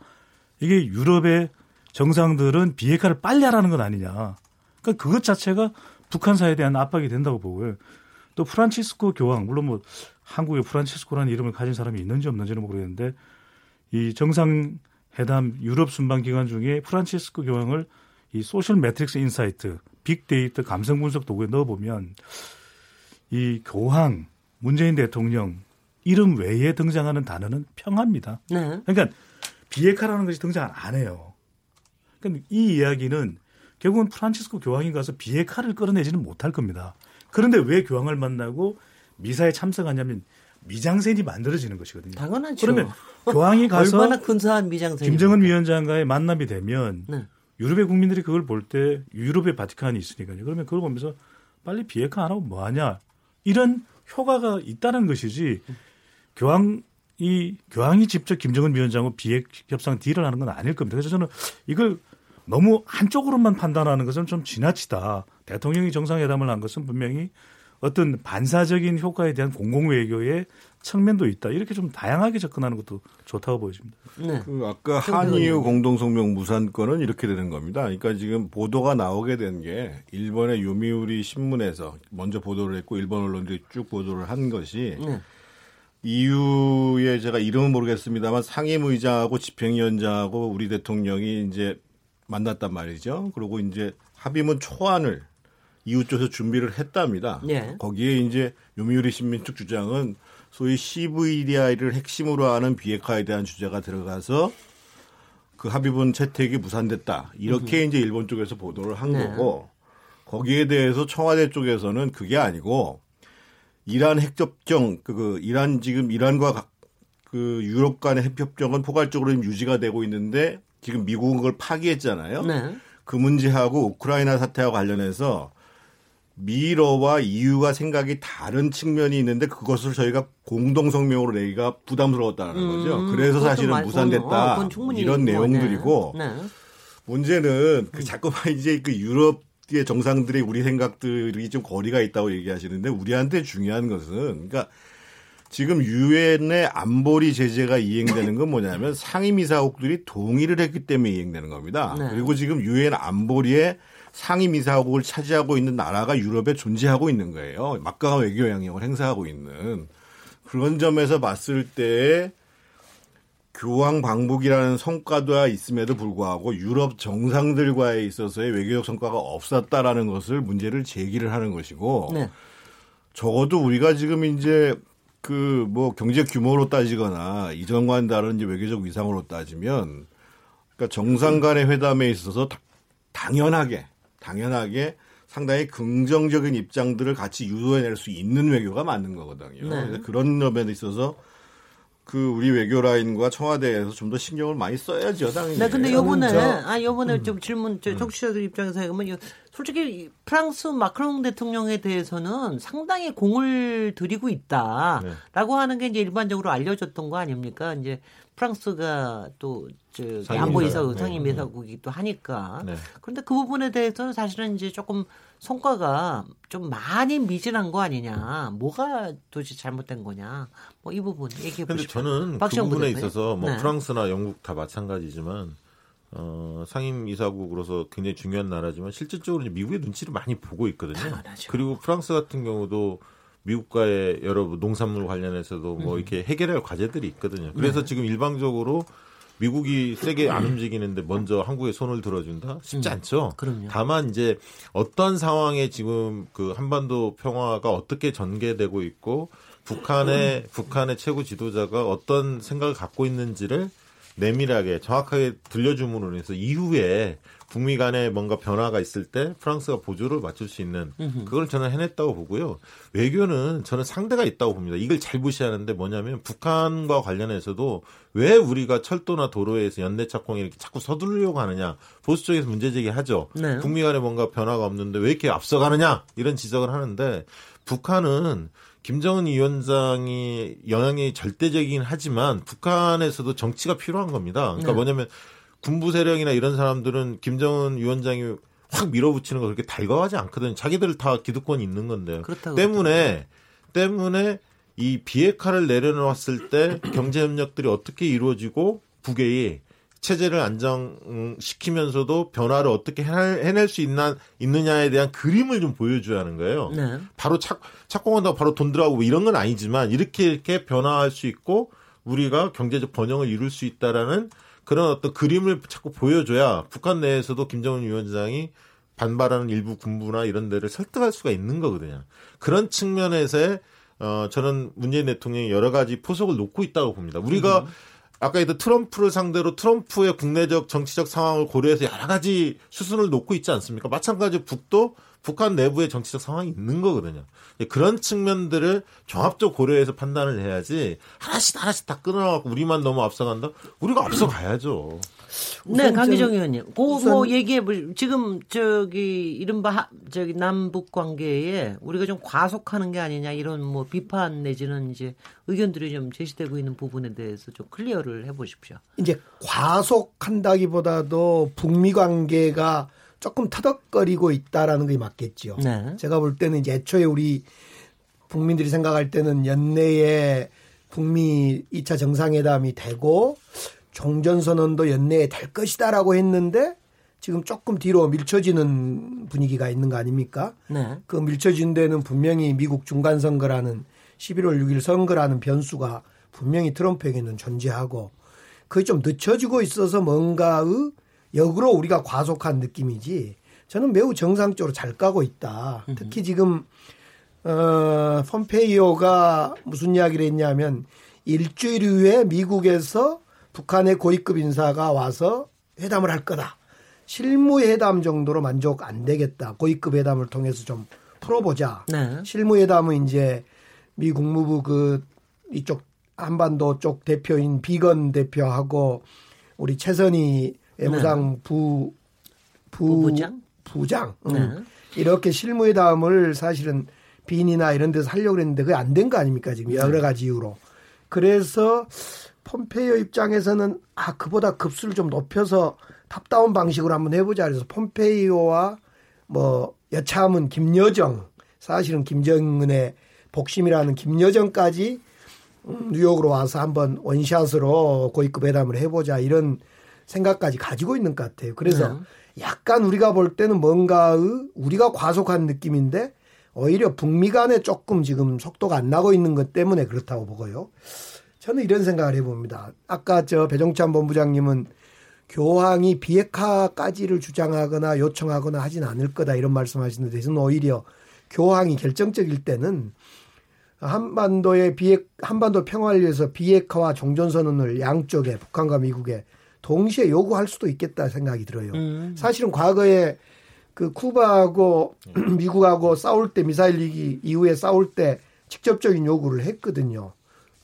이게 유럽의 정상들은 비핵화를 빨리 하라는 건 아니냐. 그러니까 그것 자체가 북한사에 대한 압박이 된다고 보고요. 또 프란치스코 교황 물론 뭐 한국에 프란치스코라는 이름을 가진 사람이 있는지 없는지는 모르겠는데 이 정상 회담 유럽 순방 기간 중에 프란치스코 교황을 이 Social Metrics Insight 빅데이터 감성 분석 도구에 넣어보면 이 교황 문재인 대통령 이름 외에 등장하는 단어는 평화입니다. 네. 그러니까 비핵화라는 것이 등장 안 해요. 그러니까 이 이야기는 결국은 프란치스코 교황이 가서 비핵화를 끌어내지는 못할 겁니다. 그런데 왜 교황을 만나고 미사에 참석하냐면 미장센이 만들어지는 것이거든요. 당연하죠. 그러면 교황이 가서 얼마나 근사한 미장센이 김정은 위원장과의 만남이 되면 네. 유럽의 국민들이 그걸 볼 때 유럽의 바티칸이 있으니까요. 그러면 그걸 보면서 빨리 비핵화 안 하고 뭐 하냐 이런 효과가 있다는 것이지 교황 이 교황이 직접 김정은 위원장과 비핵 협상 딜을 하는 건 아닐 겁니다. 그래서 저는 이걸 너무 한쪽으로만 판단하는 것은 좀 지나치다. 대통령이 정상회담을 한 것은 분명히 어떤 반사적인 효과에 대한 공공외교의 측면도 있다. 이렇게 좀 다양하게 접근하는 것도 좋다고 보여집니다. 네. 그 아까 한이유 공동성명 무산권은 이렇게 되는 겁니다. 그러니까 지금 보도가 나오게 된 게 일본의 요미우리 신문에서 먼저 보도를 했고 일본 언론들이 쭉 보도를 한 것이 네. EU의 제가 이름은 모르겠습니다만 상임의장하고 집행위원장하고 우리 대통령이 이제 만났단 말이죠. 그리고 이제 합의문 초안을 EU 쪽에서 준비를 했답니다. 네. 거기에 이제 요미우리 신민 측 주장은 소위 CVDI를 핵심으로 하는 비핵화에 대한 주제가 들어가서 그 합의문 채택이 무산됐다. 이렇게 이제 일본 쪽에서 보도를 한 네. 거고 거기에 대해서 청와대 쪽에서는 그게 아니고 이란 핵협정 그, 그 이란 지금 이란과 가- 그 유럽 간의 핵협정은 포괄적으로 유지가 되고 있는데 지금 미국은 그걸 파기했잖아요. 네. 그 문제하고 우크라이나 사태와 관련해서 미러와 EU가 생각이 다른 측면이 있는데 그것을 저희가 공동 성명으로 내기가 부담스러웠다는 거죠. 음, 그래서 그것도 사실은 말- 어, 무산됐다 충분히 이런 뭐, 내용들이고 네. 네. 문제는 그 자꾸만 이제 그 유럽 의 정상들이 우리 생각들이 좀 거리가 있다고 얘기하시는데 우리한테 중요한 것은 그러니까 지금 유엔의 안보리 제재가 이행되는 건 뭐냐면 상임이사국들이 동의를 했기 때문에 이행되는 겁니다. 네. 그리고 지금 유엔 안보리에 상임이사국을 차지하고 있는 나라가 유럽에 존재하고 있는 거예요. 막강한 외교 영향력을 행사하고 있는 그런 점에서 봤을 때 교황 방북이라는 성과도 있음에도 불구하고 유럽 정상들과에 있어서의 외교적 성과가 없었다라는 것을 문제를 제기를 하는 것이고 네. 적어도 우리가 지금 이제 그 뭐 경제 규모로 따지거나 이전과는 다른 이제 외교적 위상으로 따지면 그러니까 정상 간의 회담에 있어서 다- 당연하게 당연하게 상당히 긍정적인 입장들을 같이 유도해낼 수 있는 외교가 맞는 거거든요. 네. 그래서 그런 점에 있어서 그 우리 외교 라인과 청와대에서 좀 더 신경을 많이 써야죠, 당연히. 네, 근데 요번에, 저- 아, 요번에 좀 질문, 저, 청취자들 입장에서 해보면, 요- 솔직히 이 프랑스 마크롱 대통령에 대해서는 상당히 공을 들이고 있다. 네. 라고 하는 게 이제 일반적으로 알려졌던 거 아닙니까? 이제 프랑스가 또, 저, 상임이사, 안보이사, 네. 상임이사국이기도 하니까. 네. 그런데 그 부분에 대해서는 사실은 이제 조금 성과가 좀 많이 미진한 거 아니냐. 뭐가 도대체 잘못된 거냐. 뭐 이 부분 얘기해 보시죠. 저는 그 부분에 부대표님. 있어서 뭐 네. 프랑스나 영국 다 마찬가지지만 어, 상임 이사국으로서 굉장히 중요한 나라지만 실질적으로 이제 미국의 눈치를 많이 보고 있거든요. 당연하죠. 그리고 프랑스 같은 경우도 미국과의 여러 농산물 관련해서도 뭐 음. 이렇게 해결할 과제들이 있거든요. 그래서 네. 지금 일방적으로 미국이 세게 안 움직이는데 먼저 한국에 손을 들어준다? 쉽지 않죠. 음. 그럼요. 다만 이제 어떤 상황에 지금 그 한반도 평화가 어떻게 전개되고 있고 북한의 북한의 최고 지도자가 어떤 생각을 갖고 있는지를 내밀하게 정확하게 들려줌으로 인해서 이후에 북미 간에 뭔가 변화가 있을 때 프랑스가 보조를 맞출 수 있는 그걸 저는 해냈다고 보고요. 외교는 저는 상대가 있다고 봅니다. 이걸 잘 무시하는데 뭐냐면 북한과 관련해서도 왜 우리가 철도나 도로에서 연내 착공에 이렇게 자꾸 서두르려고 하느냐 보수 쪽에서 문제 제기하죠. 네. 북미 간에 뭔가 변화가 없는데 왜 이렇게 앞서가느냐 이런 지적을 하는데 북한은 김정은 위원장이 영향이 절대적이긴 하지만 북한에서도 정치가 필요한 겁니다. 그러니까 네. 뭐냐면 군부 세력이나 이런 사람들은 김정은 위원장이 확 밀어붙이는 거 그렇게 달가워하지 않거든요. 자기들 다 기득권이 있는 건데요. 그렇다고 때문에 때문에 이 비핵화를 내려놓았을 때 경제 협력들이 어떻게 이루어지고 북의 체제를 안정시키면서도 변화를 어떻게 해낼, 해낼 수 있나 있느냐에 대한 그림을 좀 보여줘야 하는 거예요. 네. 바로 착, 착공한다고 바로 돈 들어가고 뭐 이런 건 아니지만 이렇게 이렇게 변화할 수 있고 우리가 경제적 번영을 이룰 수 있다라는 그런 어떤 그림을 자꾸 보여줘야 북한 내에서도 김정은 위원장이 반발하는 일부 군부나 이런 데를 설득할 수가 있는 거거든요. 그런 측면에서의 어 저는 문재인 대통령이 여러 가지 포석을 놓고 있다고 봅니다. 우리가 음. 아까 얘기했던 트럼프를 상대로 트럼프의 국내적 정치적 상황을 고려해서 여러 가지 수순을 놓고 있지 않습니까? 마찬가지로 북도 북한 내부의 정치적 상황이 있는 거거든요. 그런 측면들을 종합적 고려해서 판단을 해야지 하나씩 하나씩 다 끊어갖고 우리만 너무 앞서간다? 우리가 앞서가야죠. 네, 강기정 좀- 의원님. 그 우선- 뭐 얘기해 보 지금 저기 이른바 하, 저기 남북 관계에 우리가 좀 과속하는 게 아니냐 이런 뭐 비판 내지는 이제 의견들이 좀 제시되고 있는 부분에 대해서 좀 클리어를 해 보십시오. 이제 과속한다기보다도 북미 관계가 조금 터덕거리고 있다라는 게 맞겠죠. 네. 제가 볼 때는 이제 애초에 우리 국민들이 생각할 때는 연내에 북미 2차 정상회담이 되고 종전선언도 연내에 될 것이다라고 했는데 지금 조금 뒤로 밀쳐지는 분위기가 있는 거 아닙니까? 네. 그 밀쳐진 데는 분명히 미국 중간선거라는 11월 6일 선거라는 변수가 분명히 트럼프에게는 존재하고 그게 좀 늦춰지고 있어서 뭔가의 역으로 우리가 과속한 느낌이지 저는 매우 정상적으로 잘 까고 있다. 특히 지금 어 폼페이오가 무슨 이야기를 했냐면 일주일 후에 미국에서 북한의 고위급 인사가 와서 회담을 할 거다. 실무 회담 정도로 만족 안 되겠다. 고위급 회담을 통해서 좀 풀어보자. 네. 실무 회담은 이제 미 국무부 그 이쪽 한반도 쪽 대표인 비건 대표하고 우리 최선희 외무상 부, 부 부 부장? 부장. 응. 네. 이렇게 실무회담을 사실은 빈이나 이런 데서 하려고 했는데 그게 안 된 거 아닙니까 지금? 여러 가지 이유로. 그래서 폼페이오 입장에서는 아 그보다 급수를 좀 높여서 top-down 방식으로 한번 해보자. 그래서 폼페이오와 뭐 여차하면 김여정 사실은 김정은의 복심이라는 김여정까지 음, 뉴욕으로 와서 한번 one shot으로 고위급 회담을 해보자. 이런 생각까지 가지고 있는 것 같아요. 그래서 약간 우리가 볼 때는 뭔가의 우리가 과속한 느낌인데 오히려 북미 간에 조금 지금 속도가 안 나고 있는 것 때문에 그렇다고 보고요. 저는 이런 생각을 해봅니다. 아까 저 배종찬 본부장님은 교황이 비핵화까지를 주장하거나 요청하거나 하진 않을 거다 이런 말씀하시는데 저는 오히려 교황이 결정적일 때는 한반도의 비핵 한반도 평화를 위해서 비핵화와 종전 선언을 양쪽에 북한과 미국에 동시에 요구할 수도 있겠다 생각이 들어요. 음. 사실은 과거에 그 쿠바하고 미국하고 싸울 때 미사일 위기 이후에 싸울 때 직접적인 요구를 했거든요.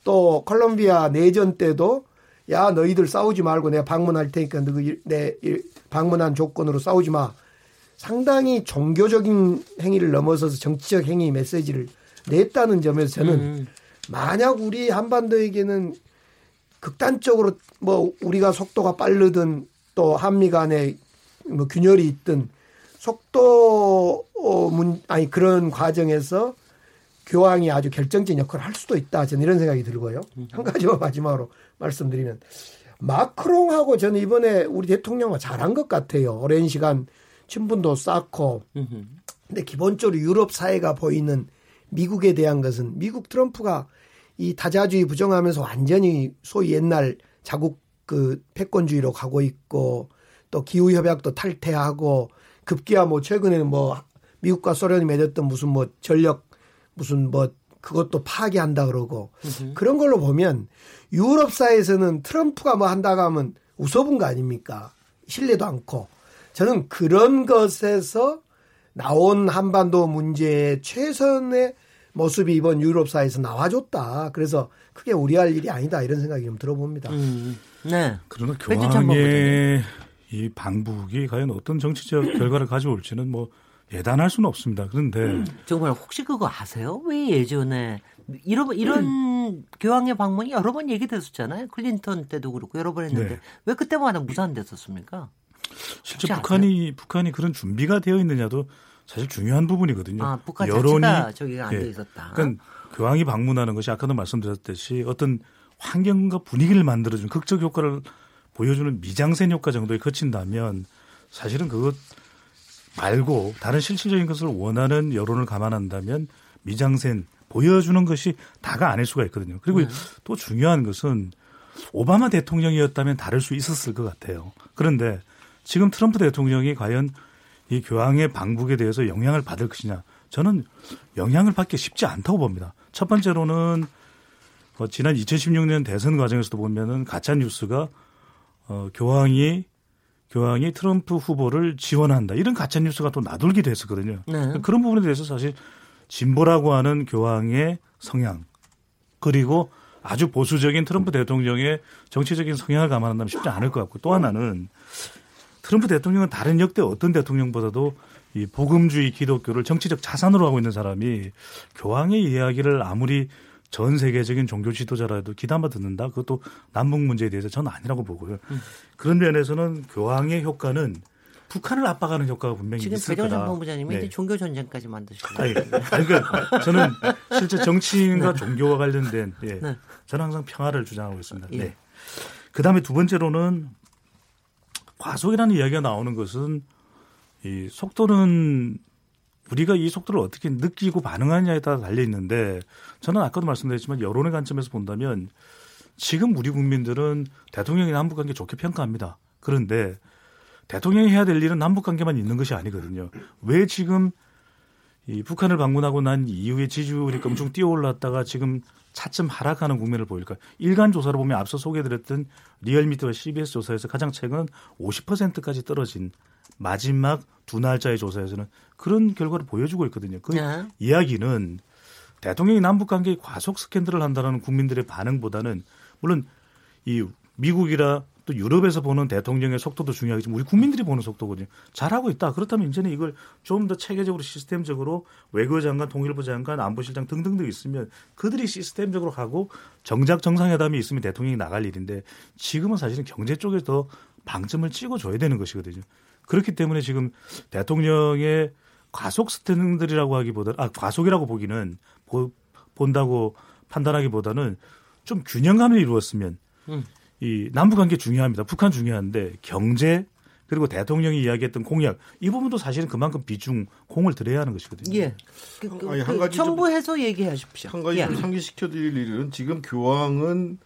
또 콜롬비아 내전 때도 야 너희들 싸우지 말고 내가 방문할 테니까 너내 방문한 조건으로 싸우지 마. 상당히 종교적인 행위를 넘어서서 정치적 행위 메시지를 냈다는 점에서 저는 음. 만약 우리 한반도에게는 극단적으로 뭐 우리가 속도가 빠르든 또 한미 간에 뭐 균열이 있든 속도 어, 문 아니 그런 과정에서 교황이 아주 결정적인 역할을 할 수도 있다. 저는 이런 생각이 들고요. 한 가지만 마지막으로 말씀드리면 마크롱하고 저는 이번에 우리 대통령과 잘한 것 같아요. 오랜 시간 친분도 쌓고. 근데 기본적으로 유럽 사회가 보이는 미국에 대한 것은 미국 트럼프가 이 다자주의 부정하면서 완전히 소위 옛날 자국 그 패권주의로 가고 있고 또 기후 협약도 탈퇴하고 급기야 뭐 최근에는 뭐 미국과 소련이 맺었던 무슨 뭐 전력 무슨 뭐 그것도 파기한다 그러고 그런 걸로 보면 유럽 사회에서는 트럼프가 뭐 한다고 하면 웃어본 거 아닙니까? 신뢰도 않고 저는 그런 것에서 나온 한반도 문제의 최선의 모습이 이번 유럽 사회에서 나와줬다. 그래서 크게 우려할 일이 아니다 이런 생각이 좀 들어봅니다. 음. 네. 그러나 교황의 이 방북이 과연 어떤 정치적 결과를 가져올지는 뭐 예단할 수는 없습니다. 그런데 정말 혹시 그거 아세요? 왜 예전에 이런 이런 교황의 방문이 여러 번 얘기됐었잖아요. 클린턴 때도 그렇고 여러 번 했는데 네. 왜 그때마다 무산됐었습니까? 실제 북한이 북한이 그런 준비가 되어 있느냐도 사실 중요한 부분이거든요. 아, 북한 여론이 저기가 안 예. 돼 있었다. 그러니까 교황이 방문하는 것이 아까도 말씀드렸듯이 어떤 환경과 분위기를 만들어주는 극적 효과를 보여주는 미장센 효과 정도에 그친다면 사실은 그것 말고 다른 실질적인 것을 원하는 여론을 감안한다면 미장센 보여주는 것이 다가 아닐 수가 있거든요. 그리고 네. 또 중요한 것은 오바마 대통령이었다면 다를 수 있었을 것 같아요. 그런데 지금 트럼프 대통령이 과연 이 교황의 방북에 대해서 영향을 받을 것이냐 저는 영향을 받기 쉽지 않다고 봅니다. 첫 번째로는 어, 지난 2016년 대선 과정에서도 보면은 가짜 뉴스가 어, 교황이 교황이 트럼프 후보를 지원한다 이런 가짜 뉴스가 또 나돌게 됐었거든요. 네. 그런 부분에 대해서 사실 진보라고 하는 교황의 성향 그리고 아주 보수적인 트럼프 대통령의 정치적인 성향을 감안한다면 쉽지 않을 것 같고 또 하나는 트럼프 대통령은 다른 역대 어떤 대통령보다도 이 복음주의 기독교를 정치적 자산으로 하고 있는 사람이 교황의 이야기를 아무리 전 세계적인 종교 지도자라도 귀담아 듣는다. 그것도 남북 문제에 대해서 저는 아니라고 보고요. 그런 면에서는 교황의 효과는 북한을 압박하는 효과가 분명히 지금 있을 거다. 본부장님이 네. 이제 종교 전쟁까지 만드시고 아니, 그러니까 저는 실제 정치인과 종교와 관련된 예, 네. 저는 항상 평화를 주장하고 있습니다. 예. 네. 그다음에 두 번째로는 과속이라는 이야기가 나오는 것은 이 속도는 우리가 이 속도를 어떻게 느끼고 반응하느냐에 따라 달려 있는데 저는 아까도 말씀드렸지만 여론의 관점에서 본다면 지금 우리 국민들은 대통령이 남북 관계 좋게 평가합니다. 그런데 대통령이 해야 될 일은 남북 관계만 있는 것이 아니거든요. 왜 지금 이 북한을 방문하고 난 이후에 지지율이 엄청 뛰어올랐다가 지금 차츰 하락하는 국면을 보일까? 일간 조사를 보면 앞서 소개해드렸던 리얼미터와 CBS 조사에서 가장 최근 50%까지 떨어진 마지막 두 날짜의 조사에서는 그런 결과를 보여주고 있거든요. 그 네. 이야기는 대통령이 남북 관계에 과속 스캔들을 한다는 국민들의 반응보다는 물론 이 미국이라 또 유럽에서 보는 대통령의 속도도 중요하겠지만 우리 국민들이 보는 속도거든요. 잘하고 있다. 그렇다면 이제는 이걸 좀 더 체계적으로 시스템적으로 외교장관, 통일부 장관, 안보실장 등등등 있으면 그들이 시스템적으로 하고 정작 정상회담이 있으면 대통령이 나갈 일인데 지금은 사실은 경제 쪽에 더 방점을 찍어줘야 되는 것이거든요. 그렇기 때문에 지금 대통령의 과속 스탠들이라고 하기보다 아 과속이라고 보기는 보, 본다고 판단하기보다는 좀 균형감을 이루었으면 음. 이 남북 관계 중요합니다. 북한 중요한데 경제 그리고 대통령이 이야기했던 공약 이 부분도 사실은 그만큼 비중 공을 들여야 하는 것이거든요. 예. 그, 그, 아니, 한그 가지 좀- 첨부해서 얘기하십시오. 한 가지 예. 좀 상기시켜 드릴 일은 지금 교황은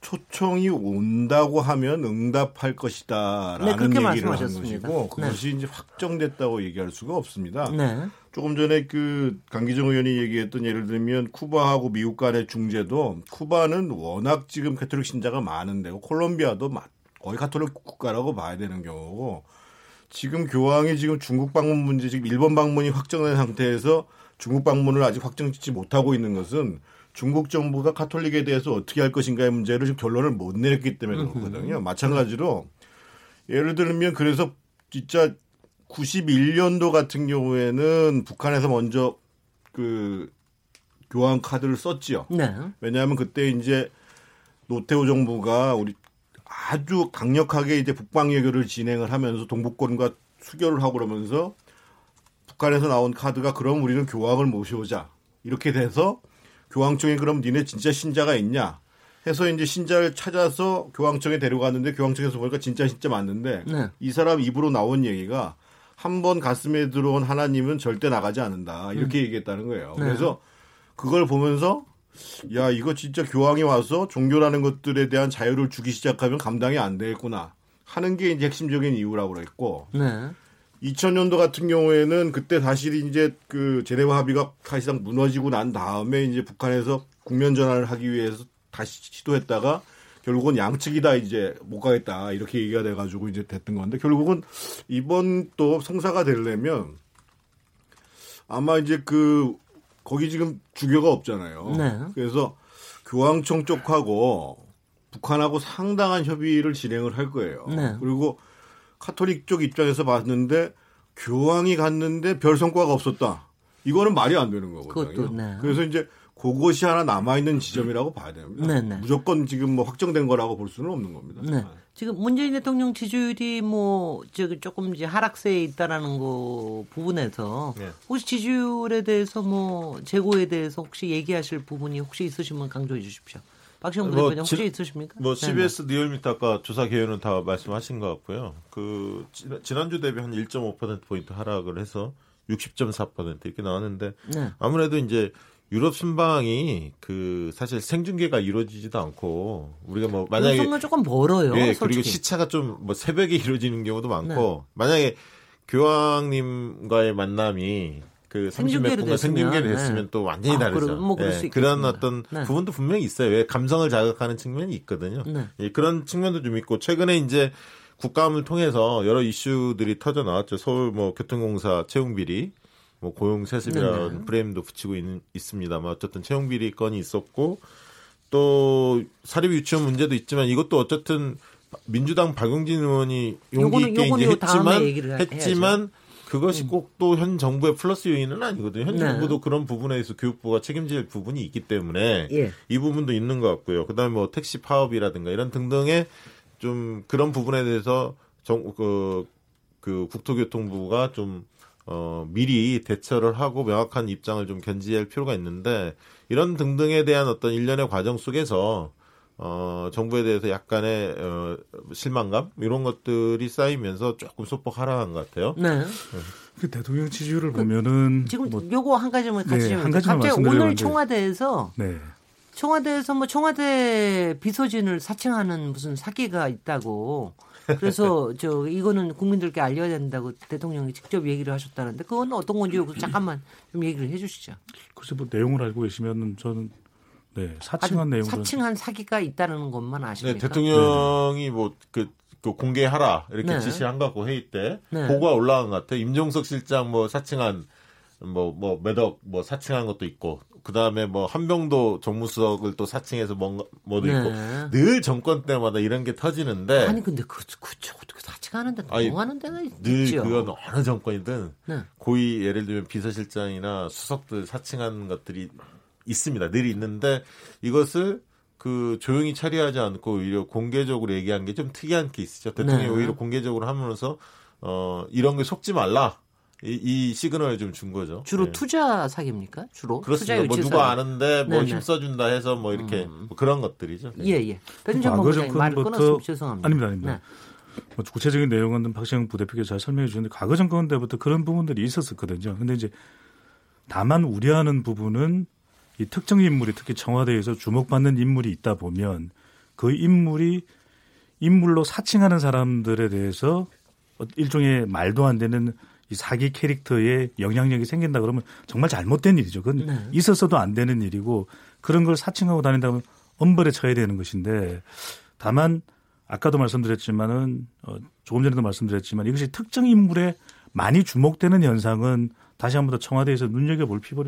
초청이 온다고 하면 응답할 네, 것이다라는 그렇게 얘기를 한. 것이고 그것이 이제 확정됐다고 얘기할 수가 없습니다. 네. 조금 전에 그 강기정 의원이 얘기했던 예를 들면 쿠바하고 미국 간의 중재도 쿠바는 워낙 지금 카톨릭 신자가 많은데 콜롬비아도 마- 거의 카톨릭 국가라고 봐야 되는 경우고 지금 교황이 지금 중국 방문 문제 지금 일본 방문이 확정된 상태에서 중국 방문을 아직 확정짓지 못하고 있는 것은 중국 정부가 카톨릭에 대해서 어떻게 할 것인가의 문제를 지금 결론을 못 내렸기 때문에 그렇거든요. 마찬가지로 예를 들면 그래서 진짜 91년도 같은 경우에는 북한에서 먼저 그 교환 카드를 썼지요. 네. 왜냐하면 그때 이제 노태우 정부가 우리 아주 강력하게 이제 북방 외교를 진행을 하면서 동북권과 수교를 하고 그러면서 북한에서 나온 카드가 그럼 우리는 교황을 모셔오자 이렇게 돼서 교황청에 그럼 니네 진짜 신자가 있냐 해서 이제 신자를 찾아서 교황청에 데려갔는데 교황청에서 보니까 진짜 신자 맞는데 네. 이 사람 입으로 나온 얘기가 한 번 가슴에 들어온 하나님은 절대 나가지 않는다 이렇게 얘기했다는 거예요. 네. 그래서 그걸 보면서 야 이거 진짜 교황이 와서 종교라는 것들에 대한 자유를 주기 시작하면 감당이 안 되겠구나 하는 게 이제 핵심적인 이유라고 그랬고 네. 2000년도 같은 경우에는 그때 사실 이제 그 제네바 합의가 사실상 무너지고 난 다음에 이제 북한에서 국면 전환을 하기 위해서 다시 시도했다가 결국은 양측이 다 이제 못 가겠다 이렇게 얘기가 돼가지고 이제 됐던 건데 결국은 이번 또 성사가 되려면 아마 이제 그 거기 지금 주교가 없잖아요. 네. 그래서 교황청 쪽하고 북한하고 상당한 협의를 진행을 할 거예요. 네. 그리고 카톨릭 쪽 입장에서 봤는데 교황이 갔는데 별 성과가 없었다. 이거는 말이 안 되는 거거든요. 그것도, 네. 그래서 이제 그것이 하나 남아 있는 지점이라고 봐야 됩니다. 네, 네. 무조건 지금 뭐 확정된 거라고 볼 수는 없는 겁니다. 네. 지금 문재인 대통령 지지율이 뭐 저기 조금 이제 하락세에 있다라는 거 부분에서 네. 혹시 지지율에 대해서 뭐 재고에 대해서 혹시 얘기하실 부분이 혹시 있으시면 강조해 주십시오. 박시영 뭐 대표님 혹시 지- 있으십니까? 뭐 네, CBS 리얼미터 아까 조사 개요는 다 말씀하신 것 같고요. 그 지난- 지난주 대비 한 1.5% 포인트 하락을 해서 60.4% 이렇게 나왔는데 네. 네. 아무래도 이제 유럽 순방이 그 사실 생중계가 이루어지지도 않고 우리가 뭐 만약에 만약에 조금 멀어요. 예, 솔직히. 그리고 시차가 좀 뭐 새벽에 이루어지는 경우도 많고 만약에 교황님과의 만남이 그 30몇 생중계로 분간 생중계를 네. 했으면 또 완전히 아, 다르죠. 그럼 뭐 예, 수 그런. 어떤 네. 부분도 분명히 있어요. 왜 감성을 자극하는 측면이 있거든요. 네. 예, 그런 측면도 좀 있고 최근에 이제 국감을 통해서 여러 이슈들이 터져 나왔죠. 서울 뭐 교통공사 채용 비리, 뭐 고용 세습이라는 네네. 프레임도 붙이고 있, 있습니다만 어쨌든 채용 비리 건이 있었고 또 사립 유치원 문제도 있지만 이것도 어쨌든 민주당 박용진 의원이 용기 요거는- 있게 이제 했지만 했지만 그것이 꼭 또 현 정부의 플러스 요인은 아니거든요. 현 네. 정부도 그런 부분에 대해서 교육부가 책임질 부분이 있기 때문에 예. 이 부분도 있는 것 같고요. 그다음에 뭐 택시 파업이라든가 이런 등등의 좀 그런 부분에 대해서 정, 그, 그 국토교통부가 좀 어, 미리 대처를 하고 명확한 입장을 좀 견지할 필요가 있는데 이런 등등에 대한 어떤 일련의 과정 속에서 어, 정부에 대해서 약간의 어, 실망감 이런 것들이 쌓이면서 조금 소폭 하락한 것 같아요. 네. 그 대통령 지지율을 보면은 지금 뭐, 요거 한 가지만 같이 네, 좀한 가지만 갑자기 오늘. 청와대에서 네. 청와대에서 뭐 청와대 비서진을 사칭하는 무슨 사기가 있다고 그래서 저 이거는 국민들께 알려야 된다고 대통령이 직접 얘기를 하셨다는데 그건 어떤 건지 요거 잠깐만 좀 얘기를 해주시죠. 글쎄 뭐 내용을 알고 계시면은 저는 네 사칭한 아주 내용을 사칭한 사기가 있다는 것만 네, 아십니까? 대통령이 뭐그 공개하라 이렇게 네. 지시한 것 같고 회의 때 네. 보고가 올라간 것 같아요. 임종석 실장 뭐 사칭한 뭐뭐 매덕 뭐 사칭한 것도 있고 그 다음에 뭐 한병도 정무수석을 또 사칭해서 뭔가 뭐도 네. 있고 늘 정권 때마다 이런 게 터지는데 아니 근데 그 그저 어떻게 사칭하는데 아니, 넘어가는 데가 늘 있죠. 그건 어느 정권이든 네. 고위 예를 들면 비서실장이나 수석들 사칭한 것들이 있습니다. 늘 있는데 이것을 그 조용히 처리하지 않고 오히려 공개적으로 얘기한 게 좀 특이한 케이스죠. 대통령이 네. 오히려 공개적으로 하면서 어 이런 게 속지 말라 이, 이 시그널을 좀 준 거죠. 주로 네. 투자 사기입니까? 주로 그렇습니다. 투자 뭐 누가. 아는데 뭐 네네. 힘써준다 해서 뭐 이렇게 뭐 그런 것들이죠. 네. 예 예. 과거 본부장님 말을 정권부터- 끊었으면 죄송합니다. 아닙니다, 아닙니다. 네. 뭐 구체적인 내용은 박시영 부대표께서 잘 설명해 주셨는데 과거 정권 때부터 그런 부분들이 있었었거든요. 근데 이제 다만 우려하는 부분은 이 특정 인물이 특히 청와대에서 주목받는 인물이 있다 보면 그 인물이 인물로 사칭하는 사람들에 대해서 어- 일종의 말도 안 되는 이 사기 캐릭터의 영향력이 생긴다 그러면 정말 잘못된 일이죠. 그건 네. 있었어도 안 되는 일이고 그런 걸 사칭하고 다닌다면 엄벌에 처해야 되는 것인데 다만 아까도 말씀드렸지만은 어, 조금 전에도 말씀드렸지만 이것이 특정 인물에 많이 주목되는 현상은 다시 한 번 더 청와대에서 눈여겨볼 필요-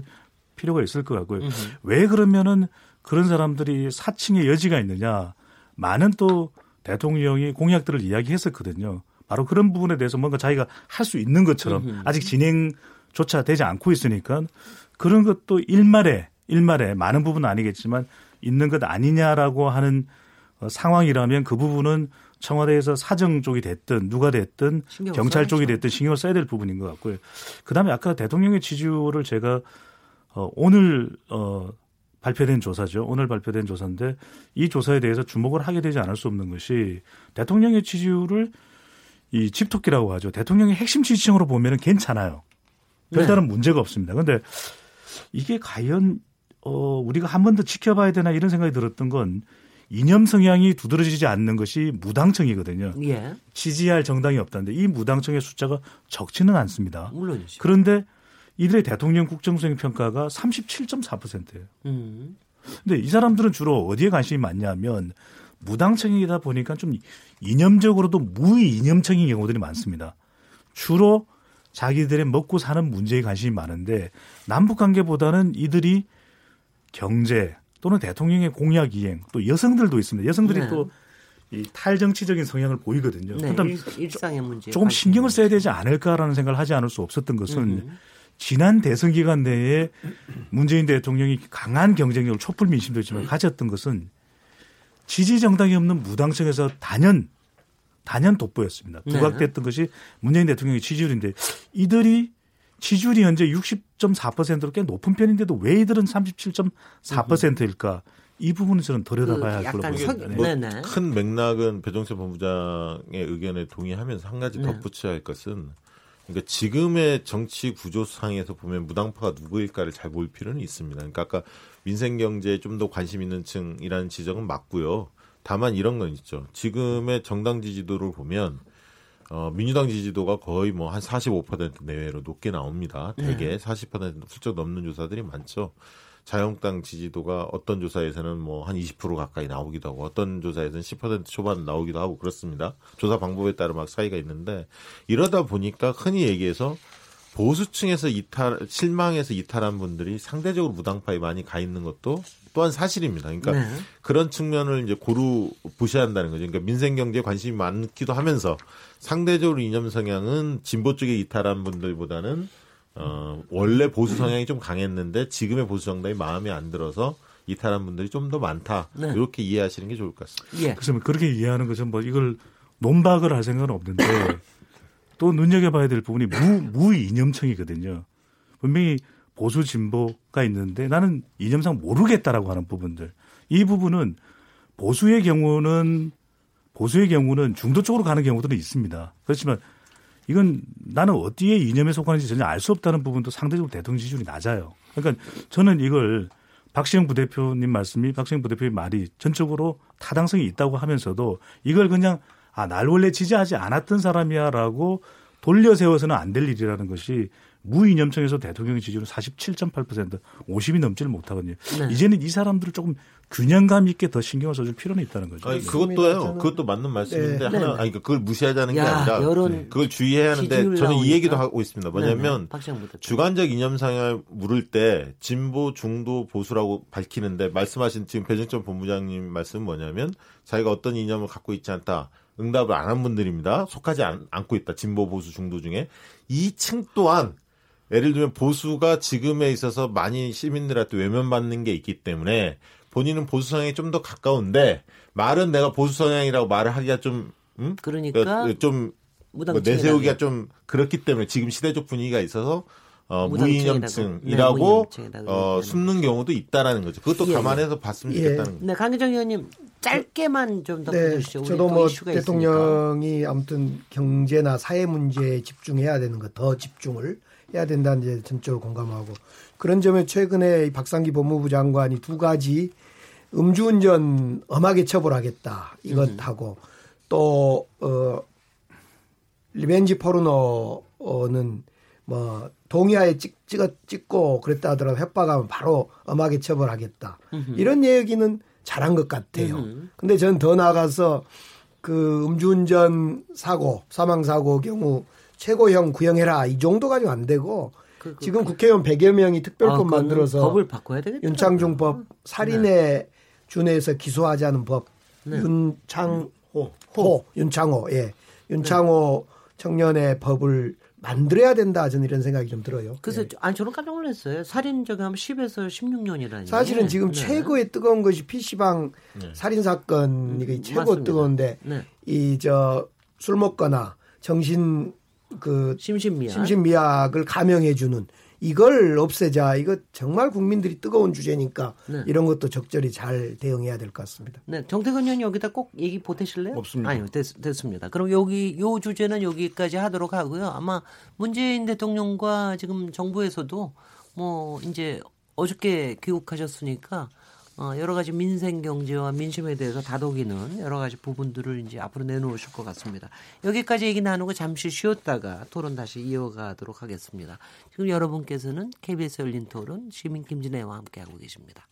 필요가 있을 것 같고요. 왜 그러면은 그런 사람들이 사칭의 여지가 있느냐? 많은 또 대통령이 공약들을 이야기했었거든요. 바로 그런 부분에 대해서 뭔가 자기가 할 수 있는 것처럼 아직 진행조차 되지 않고 있으니까 그런 것도 일말에 일말에 많은 부분은 아니겠지만 있는 것 아니냐라고 하는 어, 상황이라면 그 부분은 청와대에서 사정 쪽이 됐든 누가 됐든 경찰 쪽이 써야죠. 됐든 신경을 써야 될 부분인 것 같고요. 그다음에 아까 대통령의 지지율을 제가 어, 오늘 어, 발표된 조사죠. 오늘 발표된 조사인데 이 조사에 대해서 주목을 하게 되지 않을 수 없는 것이 대통령의 지지율을 이 집토끼라고 하죠. 대통령의 핵심 지지층으로 보면은 괜찮아요. 별다른 문제가 없습니다. 그런데 이게 과연 어 우리가 한 번 더 지켜봐야 되나 이런 생각이 들었던 건 이념 성향이 두드러지지 않는 것이 무당층이거든요. 예, 지지할 정당이 없다는데 이 무당층의 숫자가 적지는 않습니다. 물론이죠. 그런데 이들의 대통령 국정수행 평가가 37.4%예요. 음. 근데 이 사람들은 주로 어디에 관심이 많냐면 무당층이다 보니까 좀 이념적으로도 무이념층인 경우들이 많습니다. 주로 자기들의 먹고 사는 문제에 관심이 많은데 남북 관계보다는 이들이 경제 또는 대통령의 공약 이행 또 여성들도 있습니다. 여성들이 네. 또이 탈정치적인 성향을 보이거든요. 네, 그다음 일, 일상의 문제. 조금 신경을 써야 되지 않을까라는 생각을 하지 않을 수 없었던 것은 지난 대선 기간 내에 문재인 대통령이 강한 경쟁력을 촛불 민심도 있지만 가졌던 것은 지지 정당이 없는 무당층에서 단연 단연 돋보였습니다. 네. 부각됐던 것이 문재인 대통령의 지지율인데 이들이 지지율이 현재 60.4%로 꽤 높은 편인데도 왜 이들은 37.4%일까? 이 부분은 저는 들여다봐야 할 걸로 그 약간 보입니다. 석- 네. 뭐 네네. 큰 맥락은 배종세 본부장의 의견에 동의하면서 한 가지 네. 덧붙여야 할 것은 그러니까 지금의 정치 구조상에서 보면 무당파가 누구일까를 잘 볼 필요는 있습니다. 그러니까 아까 민생 경제에 좀 더 관심 있는 층이라는 지적은 맞고요. 다만 이런 건 있죠. 지금의 정당 지지도를 보면 어, 민주당 지지도가 거의 뭐 한 45% 내외로 높게 나옵니다. 대개 40% 훌쩍 넘는 조사들이 많죠. 자유한국당 지지도가 어떤 조사에서는 뭐 한 20% 가까이 나오기도 하고 어떤 조사에서는 10% 초반 나오기도 하고 그렇습니다. 조사 방법에 따라 막 차이가 있는데 이러다 보니까 흔히 얘기해서 보수층에서 이탈 실망해서 이탈한 분들이 상대적으로 무당파에 많이 가 있는 것도 또한 사실입니다. 그러니까 네. 그런 측면을 이제 고루 보셔야 한다는 거죠. 그러니까 민생 경제에 관심이 많기도 하면서 상대적으로 이념 성향은 진보 쪽에 이탈한 분들보다는 어 원래 보수 성향이 좀 강했는데 지금의 보수 정당이 마음에 안 들어서 이탈한 분들이 좀 더 많다. 네. 이렇게 이해하시는 게 좋을 것 같습니다. 예. 그래서 뭐 그렇게 이해하는 것은 뭐 이걸 논박을 할 생각은 없는데 또 눈여겨봐야 될 부분이 무, 무이념층이거든요. 분명히 보수 진보가 있는데 나는 이념상 모르겠다라고 하는 부분들. 이 부분은 보수의 경우는 보수의 경우는 중도 쪽으로 가는 경우들은 있습니다. 그렇지만 이건 나는 어디에 이념에 속하는지 전혀 알 수 없다는 부분도 상대적으로 대통령 지지율이 낮아요. 그러니까 저는 이걸 박시영 부대표님 말씀이 박시영 부대표의 말이 전적으로 타당성이 있다고 하면서도 이걸 그냥 아, 날 원래 지지하지 않았던 사람이야라고 돌려 세워서는 안 될 일이라는 것이 무이념청에서 대통령 지지율은 47.8% 50이 넘지를 못하거든요. 네. 이제는 이 사람들을 조금 균형감 있게 더 신경을 써줄 필요는 있다는 거죠. 아니, 저는- 그것도요. 그것도 맞는 말씀인데 네. 하나 네. 아니 그러니까 그걸 무시하자는 게 야, 아니라 여론 그걸 주의해야 하는데 저는 이 나오니까. 얘기도 하고 있습니다. 뭐냐면. 주관적 이념 상을 물을 때 진보, 중도, 보수라고 밝히는데 말씀하신 지금 배정점 본부장님 말씀은 뭐냐면 자기가 어떤 이념을 갖고 있지 않다. 응답을 안 한 분들입니다. 속하지 않, 고 있다. 진보, 보수, 중도 중에 이 층 또한 예를 들면 보수가 지금에 있어서 많이 시민들한테 외면받는 게 있기 때문에 본인은 보수 성향이 좀 더 가까운데 말은 내가 보수 성향이라고 말을 하기가 좀 음? 그러니까 좀 무당 뭐 내세우기가 좀 그렇기 때문에 지금 시대적 분위기가 있어서 어. 무이념층이라고 네, 어, 숨는 경우도 있다라는 거죠. 그것도 예, 예. 감안해서 봤으면 예. 좋겠다는 거죠. 네, 강기정 의원님 짧게만 좀더 네, 저도 또뭐 이슈가 있으니까. 대통령이 아무튼 경제나 사회 문제에 집중해야 되는 거 더 집중을 해야 된다는 데 전적으로 공감하고 그런 점에 최근에 이 박상기 법무부 장관이 두 가지 음주운전 엄하게 처벌하겠다 이것하고 또 어, revenge 포르노는 뭐 동의하에 찍, 찍어, 찍고 그랬다 하더라도 협박하면 바로 엄하게 처벌하겠다. 이런 얘기는 잘한 것 같아요. 음흠. 근데 저는 더 나아가서 그 음주운전 사고, 사망 사고 경우 최고형 구형해라. 이 정도 가지고 안 되고 그, 그, 지금 국회의원 100여 명이 특별법 아, 그거는 만들어서 법을 바꿔야 되겠다. 윤창중법 살인에 준해서 기소하자는 법 네. 윤창호 호 윤창호 예 윤창호 청년의 법을 만들어야 된다 저는 이런 생각이 좀 들어요. 그래서 예. 아니 저는 깜짝 놀랐어요. 살인 저기 하면 10에서 16년이라니. 사실은 지금 네. 최고의 뜨거운 것이 PC방 살인 사건이 그 최고 맞습니다. 뜨거운데 네. 이저 술 먹거나 정신 그 심신미약. 심신미약을 감형해 주는 이걸 없애자. 이거 정말 국민들이 뜨거운 주제니까 네. 이런 것도 적절히 잘 대응해야 될 것 같습니다. 네, 정태근 의원 여기다 꼭 얘기 보태실래요? 없습니다. 아니요, 됐, 됐습니다. 그럼 여기 요 주제는 여기까지 하도록 하고요. 아마 문재인 대통령과 지금 정부에서도 뭐 이제 어저께 귀국하셨으니까 어, 여러 가지 민생 경제와 민심에 대해서 다독이는 여러 가지 부분들을 이제 앞으로 내놓으실 것 같습니다. 여기까지 얘기 나누고 잠시 쉬었다가 토론 다시 이어가도록 하겠습니다. 지금 여러분께서는 KBS 열린 토론 시민 김진애와 함께하고 계십니다.